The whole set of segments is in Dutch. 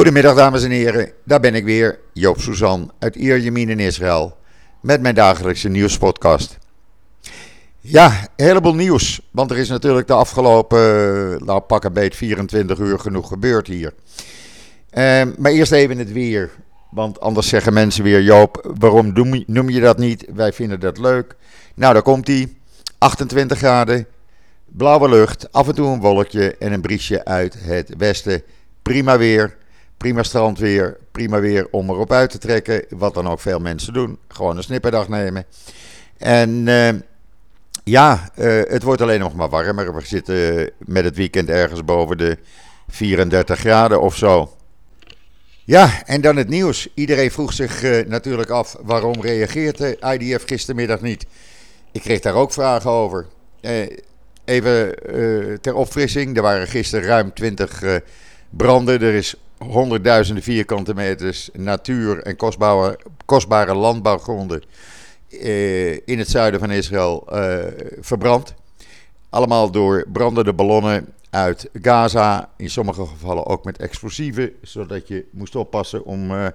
Goedemiddag dames en heren, daar ben ik weer, Joop Suzan uit Ierjemien in Israël, met mijn dagelijkse nieuwspodcast. Ja, een heleboel nieuws, want er is natuurlijk de afgelopen, nou pak een beet, 24 uur genoeg gebeurd hier. Uh, maar eerst even het weer, want anders zeggen mensen weer, Joop, waarom noem je dat niet? Wij vinden dat leuk. Nou, daar komt hij, 28 graden, blauwe lucht, af en toe een wolkje en een briesje uit het westen. Prima weer. Prima strandweer, prima weer om erop uit te trekken. Wat dan ook veel mensen doen. Gewoon een snipperdag nemen. En uh, ja, uh, het wordt alleen nog maar warmer. We zitten met het weekend ergens boven de 34 graden of zo. Ja, en dan het nieuws. Iedereen vroeg zich uh, natuurlijk af waarom reageert de IDF gistermiddag niet. Ik kreeg daar ook vragen over. even ter opfrissing, er waren gisteren ruim 20 branden. Er is honderdduizenden vierkante meters natuur en kostbare, kostbare landbouwgronden eh, in het zuiden van Israël eh, verbrand. Allemaal door brandende ballonnen uit Gaza, in sommige gevallen ook met explosieven, zodat je moest oppassen om uh,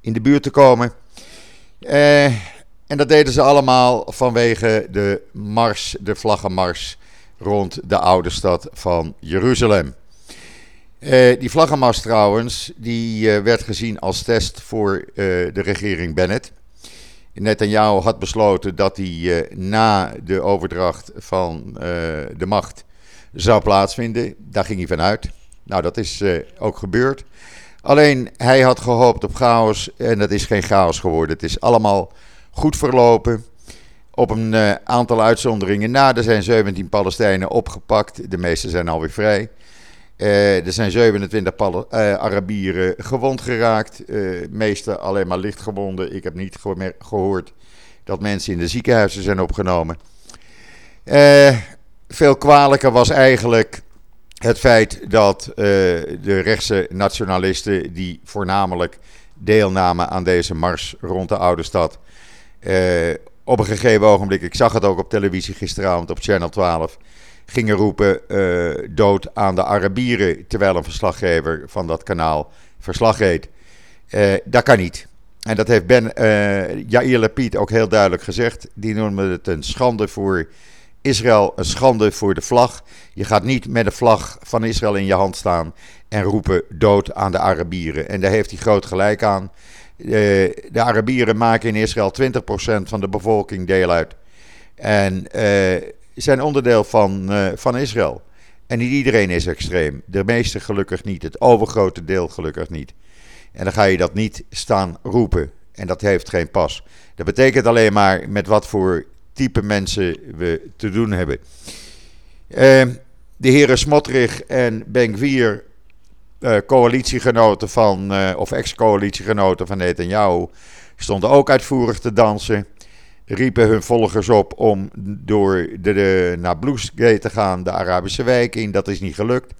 in de buurt te komen. En dat deden ze allemaal vanwege de mars, de vlaggenmars rond de oude stad van Jeruzalem. Uh, die vlaggenmast trouwens, die uh, werd gezien als test voor uh, de regering Bennett. Netanyahu had besloten dat hij na de overdracht van de macht zou plaatsvinden. Daar ging hij vanuit. Nou, dat is ook gebeurd. Alleen hij had gehoopt op chaos en dat is geen chaos geworden. Het is allemaal goed verlopen. Op een aantal uitzonderingen na, er zijn 17 Palestijnen opgepakt. De meeste zijn alweer vrij. Uh, er zijn 27 uh, Arabieren gewond geraakt. Uh, meeste alleen maar licht gewonden. Ik heb niet gehoord dat mensen in de ziekenhuizen zijn opgenomen. veel kwalijker was eigenlijk het feit dat de rechtse nationalisten, die voornamelijk deelnamen aan deze mars rond de oude stad, op een gegeven ogenblik, ik zag het ook op televisie gisteravond op Channel 12 gingen roepen uh, dood aan de Arabieren, terwijl een verslaggever van dat kanaal verslag reed. Uh, dat kan niet. En dat heeft Ben uh, Jair Lapid ook heel duidelijk gezegd. Die noemde het een schande voor Israël, een schande voor de vlag. Je gaat niet met de vlag van Israël in je hand staan en roepen dood aan de Arabieren. En daar heeft hij groot gelijk aan. de Arabieren maken in Israël 20% van de bevolking deel uit. En zijn onderdeel van, uh, van Israël. En niet iedereen is extreem. De meeste gelukkig niet. Het overgrote deel gelukkig niet. En dan ga je dat niet staan roepen. En dat heeft geen pas. Dat betekent alleen maar met wat voor type mensen we te doen hebben. Uh, de heren Smotrich en Benkvier, uh, coalitiegenoten van, of ex-coalitiegenoten van Netanyahu, stonden ook uitvoerig te dansen riepen hun volgers op om door de, de, naar te gaan, de Arabische wijk in. Dat is niet gelukt.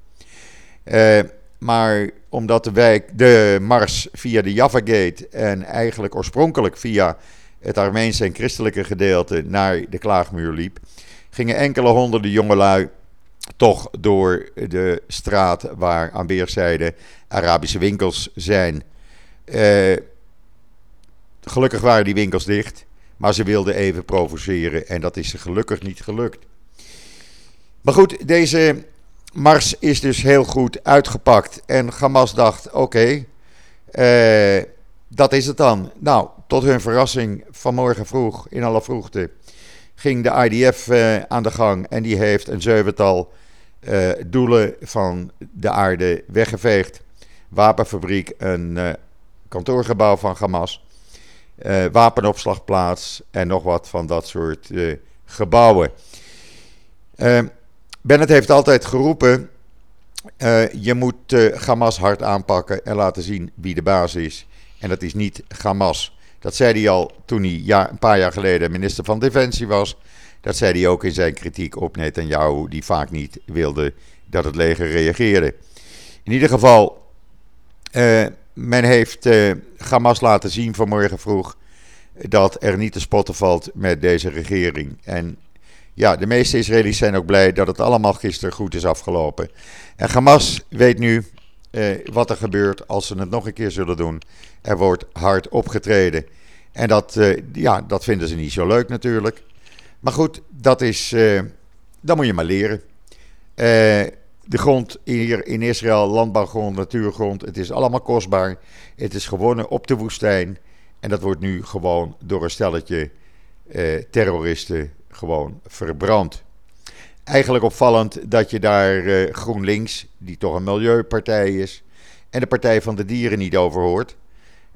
Uh, maar omdat de, wijk, de mars via de Java Gate en eigenlijk oorspronkelijk via het Armeense en christelijke gedeelte naar de Klaagmuur liep, gingen enkele honderden jongelui toch door de straat waar aan weerszijden Arabische winkels zijn. Uh, gelukkig waren die winkels dicht. Maar ze wilden even provoceren en dat is ze gelukkig niet gelukt. Maar goed, deze mars is dus heel goed uitgepakt. En Hamas dacht: oké, uh, dat is het dan. Nou, tot hun verrassing vanmorgen vroeg, in alle vroegte, ging de IDF uh, aan de gang. En die heeft een zevental uh, doelen van de aarde weggeveegd. Wapenfabriek, een kantoorgebouw van Hamas wapenopslagplaats en nog wat van dat soort uh, gebouwen. Uh, Bennett heeft altijd geroepen: je moet Hamas hard aanpakken en laten zien wie de baas is. En dat is niet Hamas. Dat zei hij al toen hij ja, een paar jaar geleden minister van Defensie was. Dat zei hij ook in zijn kritiek op Netanyahu, die vaak niet wilde dat het leger reageerde. In ieder geval, men heeft uh, Hamas laten zien vanmorgen vroeg dat er niet te spotten valt met deze regering. En ja, de meeste Israëli's zijn ook blij dat het allemaal gisteren goed is afgelopen. En Hamas weet nu, wat er gebeurt als ze het nog een keer zullen doen. Er wordt hard opgetreden. En dat, ja, dat vinden ze niet zo leuk natuurlijk. Maar goed, dat is, dat moet je maar leren. De grond hier in Israël, landbouwgrond, natuurgrond, het is allemaal kostbaar. Het is gewonnen op de woestijn. En dat wordt nu gewoon door een stelletje terroristen gewoon verbrand. Eigenlijk opvallend dat je daar uh, GroenLinks, die toch een milieupartij is, en de Partij van de Dieren niet over hoort.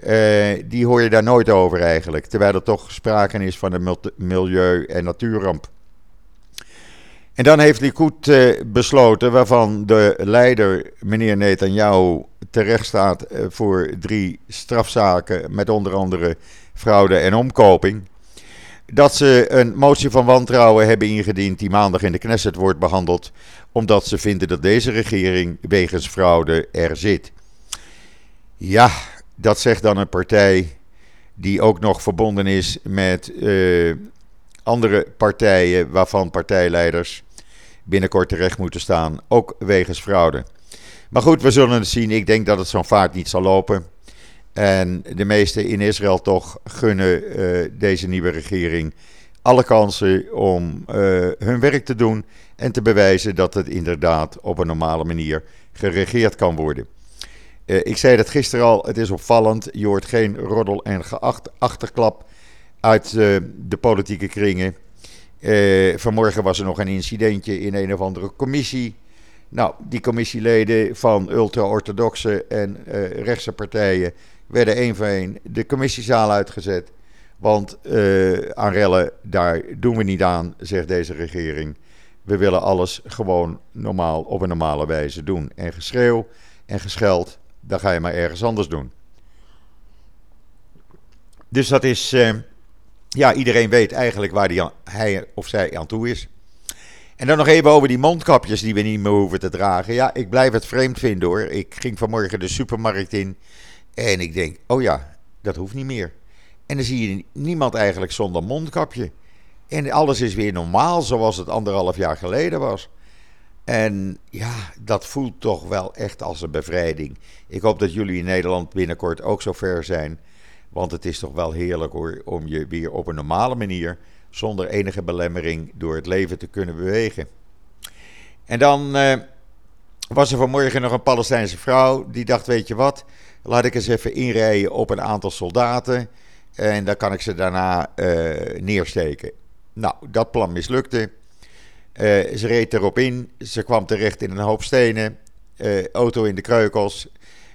Uh, die hoor je daar nooit over eigenlijk, terwijl er toch sprake is van een milieu- en natuurramp. En dan heeft Likud uh, besloten, waarvan de leider, meneer Netanyahu, terecht staat voor drie strafzaken met onder andere fraude en omkoping dat ze een motie van wantrouwen hebben ingediend die maandag in de Knesset wordt behandeld, omdat ze vinden dat deze regering wegens fraude er zit. Ja, dat zegt dan een partij die ook nog verbonden is met uh, andere partijen waarvan partijleiders binnenkort terecht moeten staan, ook wegens fraude. Maar goed, we zullen het zien. Ik denk dat het zo'n vaart niet zal lopen. En de meesten in Israël toch gunnen uh, deze nieuwe regering alle kansen om uh, hun werk te doen en te bewijzen dat het inderdaad op een normale manier geregeerd kan worden. Uh, ik zei dat gisteren al, het is opvallend. Je hoort geen roddel en geacht achterklap uit de politieke kringen. vanmorgen was er nog een incidentje in een of andere commissie. Nou, die commissieleden van ultra-orthodoxe en rechtse partijen werden één voor één de commissiezaal uitgezet. Want aan rellen, daar doen we niet aan, zegt deze regering. We willen alles gewoon normaal, op een normale wijze doen. En geschreeuw en gescheld, dan ga je maar ergens anders doen. Dus dat is, ja, iedereen weet eigenlijk waar die hij of zij aan toe is. En dan nog even over die mondkapjes die we niet meer hoeven te dragen. Ja, ik blijf het vreemd vinden hoor. Ik ging vanmorgen de supermarkt in. En ik denk, oh ja, dat hoeft niet meer. En dan zie je niemand eigenlijk zonder mondkapje. En alles is weer normaal zoals het anderhalf jaar geleden was. En ja, dat voelt toch wel echt als een bevrijding. Ik hoop dat jullie in Nederland binnenkort ook zo ver zijn. Want het is toch wel heerlijk hoor, om je weer op een normale manier, zonder enige belemmering, door het leven te kunnen bewegen. En dan eh, was er vanmorgen nog een Palestijnse vrouw die dacht: Weet je wat, Laat ik eens even inrijden op een aantal soldaten. En dan kan ik ze daarna uh, neersteken. Nou, dat plan mislukte. Uh, ze reed erop in. Ze kwam terecht in een hoop stenen. Uh, auto in de kreukels.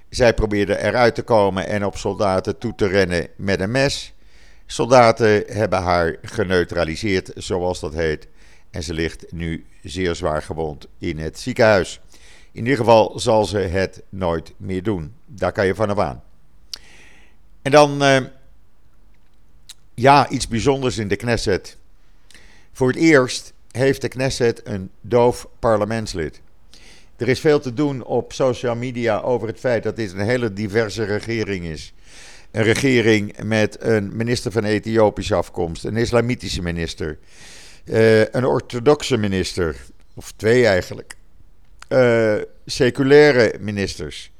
Zij probeerde eruit te komen en op soldaten toe te rennen met een mes. Soldaten hebben haar geneutraliseerd, zoals dat heet. En ze ligt nu zeer zwaar gewond in het ziekenhuis. In ieder geval zal ze het nooit meer doen. Daar kan je van aan. En dan, uh, ja, iets bijzonders in de Knesset. Voor het eerst heeft de Knesset een doof parlementslid. Er is veel te doen op social media over het feit dat dit een hele diverse regering is. Een regering met een minister van Ethiopische afkomst, een islamitische minister, uh, een orthodoxe minister, of twee eigenlijk uh, seculaire ministers.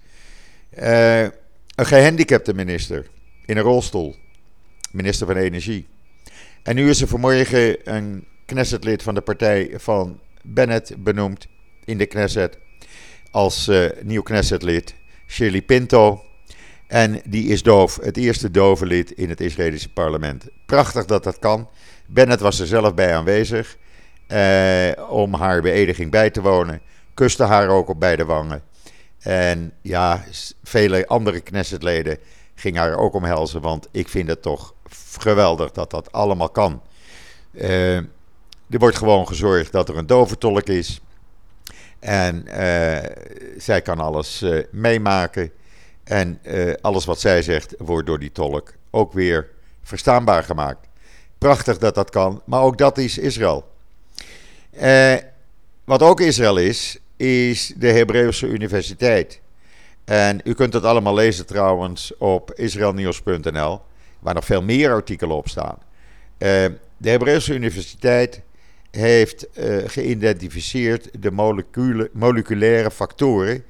Uh, een gehandicapte minister in een rolstoel. Minister van Energie. En nu is er vanmorgen een Knessetlid van de partij van Bennett benoemd in de Knesset. Als uh, nieuw Knessetlid. Shirley Pinto. En die is doof. Het eerste dove lid in het Israëlische parlement. Prachtig dat dat kan. Bennett was er zelf bij aanwezig. Uh, om haar beëdiging bij te wonen kuste haar ook op beide wangen. En ja, vele andere Knessetleden gingen haar ook omhelzen, want ik vind het toch geweldig dat dat allemaal kan. Uh, er wordt gewoon gezorgd dat er een doventolk is. En uh, zij kan alles uh, meemaken. En alles wat zij zegt wordt door die tolk ook weer verstaanbaar gemaakt. Prachtig dat dat kan, maar ook dat is Israël. wat ook Israël is, is de Hebreeuwse Universiteit. En u kunt het allemaal lezen trouwens op israelnieuws.nl, waar nog veel meer artikelen op staan. De Hebreeuwse Universiteit heeft uh, geïdentificeerd de moleculaire factoren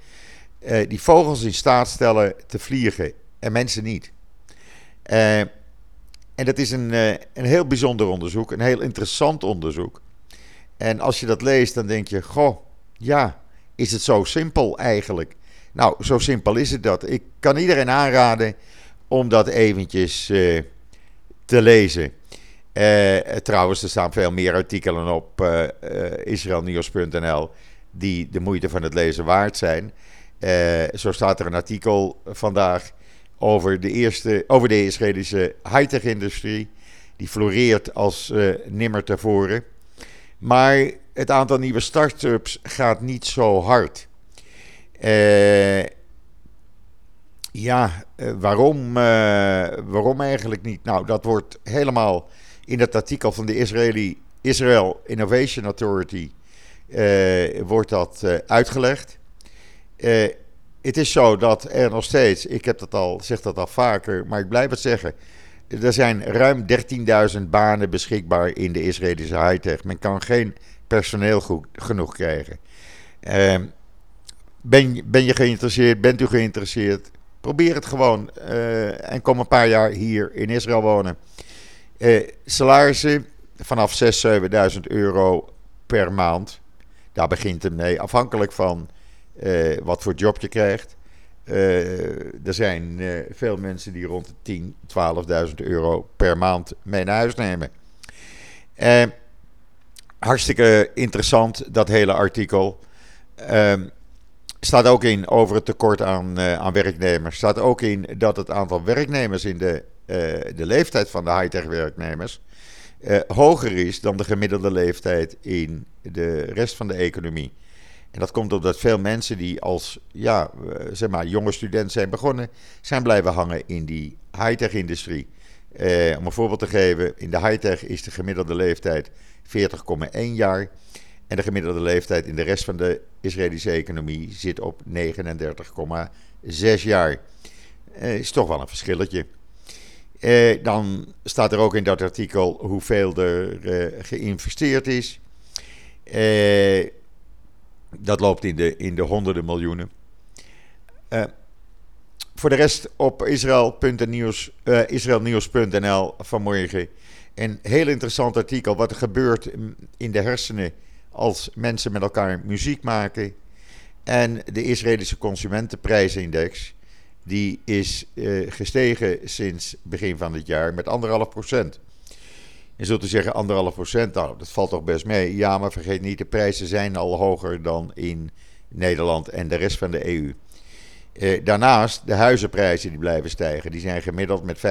die vogels in staat stellen te vliegen en mensen niet. en dat is een, een heel bijzonder onderzoek, een heel interessant onderzoek. En als je dat leest, dan denk je: Goh, ja, is het zo simpel eigenlijk? Nou, zo simpel is het dat. Ik kan iedereen aanraden om dat eventjes te lezen. Uh, trouwens, er staan veel meer artikelen op uh, israelnieuws.nl die de moeite van het lezen waard zijn. zo staat er een artikel vandaag over de, eerste, over de Israëlische high-tech-industrie. Die floreert als nimmer tevoren. Maar het aantal nieuwe start-ups gaat niet zo hard. Ja, waarom, waarom eigenlijk niet? Nou, dat wordt helemaal in het artikel van de Israëli, Israel Innovation Authority wordt dat uitgelegd. het is zo dat er nog steeds, ik heb dat al, zeg dat al vaker, maar ik blijf het zeggen. Er zijn ruim 13.000 banen beschikbaar in de Israëlische high-tech. Men kan geen personeel goed, genoeg krijgen. Uh, ben, ben je geïnteresseerd? Bent u geïnteresseerd? Probeer het gewoon uh, en kom een paar jaar hier in Israël wonen. Uh, salarissen vanaf 6.000, 7.000 euro per maand. Daar begint het mee, afhankelijk van uh, wat voor job je krijgt. er zijn veel mensen die rond de 10.000, 12.000 euro per maand mee naar huis nemen. hartstikke interessant, dat hele artikel. Ehm, staat ook in over het tekort aan, uh, aan werknemers. Staat ook in dat het aantal werknemers in de, de leeftijd van de high-tech werknemers uh, hoger is dan de gemiddelde leeftijd in de rest van de economie. En dat komt omdat veel mensen die als ja, zeg maar, jonge student zijn begonnen, zijn blijven hangen in die high-tech-industrie. om een voorbeeld te geven, in de high-tech is de gemiddelde leeftijd 40,1 jaar. En de gemiddelde leeftijd in de rest van de Israëlische economie zit op 39,6 jaar. Eh, is toch wel een verschilletje. Eh, dan staat er ook in dat artikel hoeveel er eh, geïnvesteerd is. Eh, dat loopt in de, in de honderden miljoenen. Eh, voor de rest op israel.nieuws, uh, eh, israelnieuws.nl vanmorgen een heel interessant artikel. Wat er gebeurt in de hersenen als mensen met elkaar muziek maken. En de Israëlische consumentenprijsindex, die is uh, gestegen sinds begin van het jaar met anderhalf procent. Je zult u zeggen, anderhalf procent, nou, dat valt toch best mee. Ja, maar vergeet niet, de prijzen zijn al hoger dan in Nederland en de rest van de EU. Uh, daarnaast, de huizenprijzen die blijven stijgen. Die zijn gemiddeld met 5,6%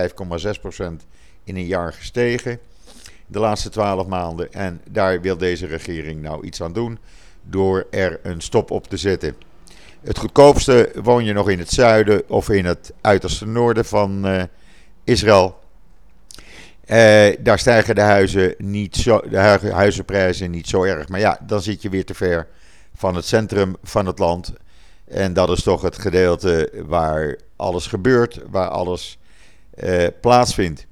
in een jaar gestegen de laatste twaalf maanden. En daar wil deze regering nou iets aan doen door er een stop op te zetten. Het goedkoopste woon je nog in het zuiden of in het uiterste noorden van uh, Israël. Uh, daar stijgen de, huizen niet zo, de huizenprijzen niet zo erg. Maar ja, dan zit je weer te ver van het centrum van het land. En dat is toch het gedeelte waar alles gebeurt, waar alles uh, plaatsvindt.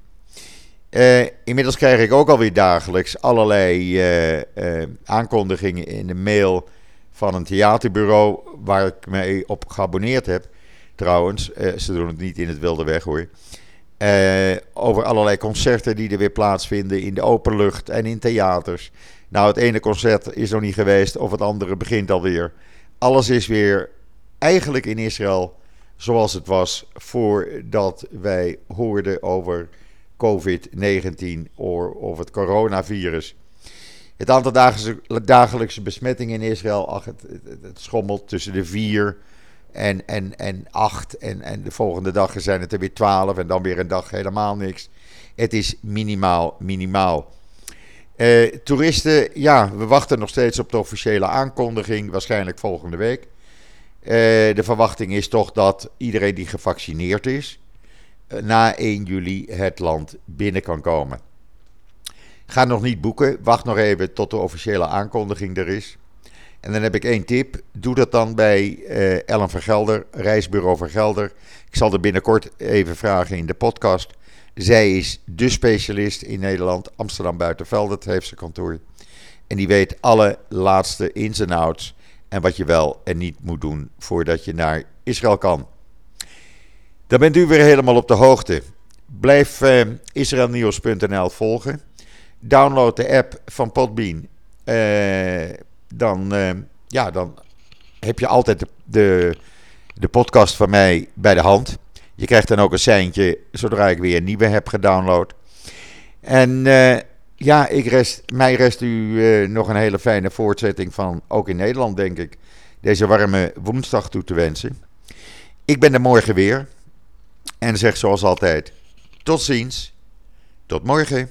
Inmiddels krijg ik ook alweer dagelijks allerlei aankondigingen in de mail van een theaterbureau waar ik mee op geabonneerd heb. Trouwens, ze doen het niet in het wilde weg hoor. over allerlei concerten die er weer plaatsvinden in de openlucht en in theaters. Nou, het ene concert is nog niet geweest of het andere begint alweer. Alles is weer eigenlijk in Israël zoals het was voordat wij hoorden over COVID-19 of het coronavirus. Het aantal dagelijkse besmettingen in Israël, het, schommelt tussen de 4 en, en, en 8. En, en de volgende dag zijn het er weer 12 en dan weer een dag helemaal niks. Het is minimaal, minimaal. Eh, toeristen, ja, we wachten nog steeds op de officiële aankondiging, waarschijnlijk volgende week. Eh, de verwachting is toch dat iedereen die gevaccineerd is, eh, na 1 juli het land binnen kan komen. Ga nog niet boeken, wacht nog even tot de officiële aankondiging er is. En dan heb ik één tip, doe dat dan bij uh, Ellen Vergelder, Reisbureau Vergelder. Ik zal er binnenkort even vragen in de podcast. Zij is de specialist in Nederland, Amsterdam Buitenveldert heeft ze kantoor. En die weet alle laatste ins en outs En wat je wel en niet moet doen voordat je naar Israël kan. Dan bent u weer helemaal op de hoogte. Blijf uh, israelnieuws.nl volgen. Download de app van Podbean. Uh, dan, uh, ja, dan heb je altijd de, de, podcast van mij bij de hand. Je krijgt dan ook een seintje zodra ik weer een nieuwe heb gedownload. En ja, ik rest, mij rest u nog een hele fijne voortzetting van, ook in Nederland denk ik, deze warme woensdag toe te wensen. Ik ben er morgen weer. En zeg zoals altijd: tot ziens. Tot morgen.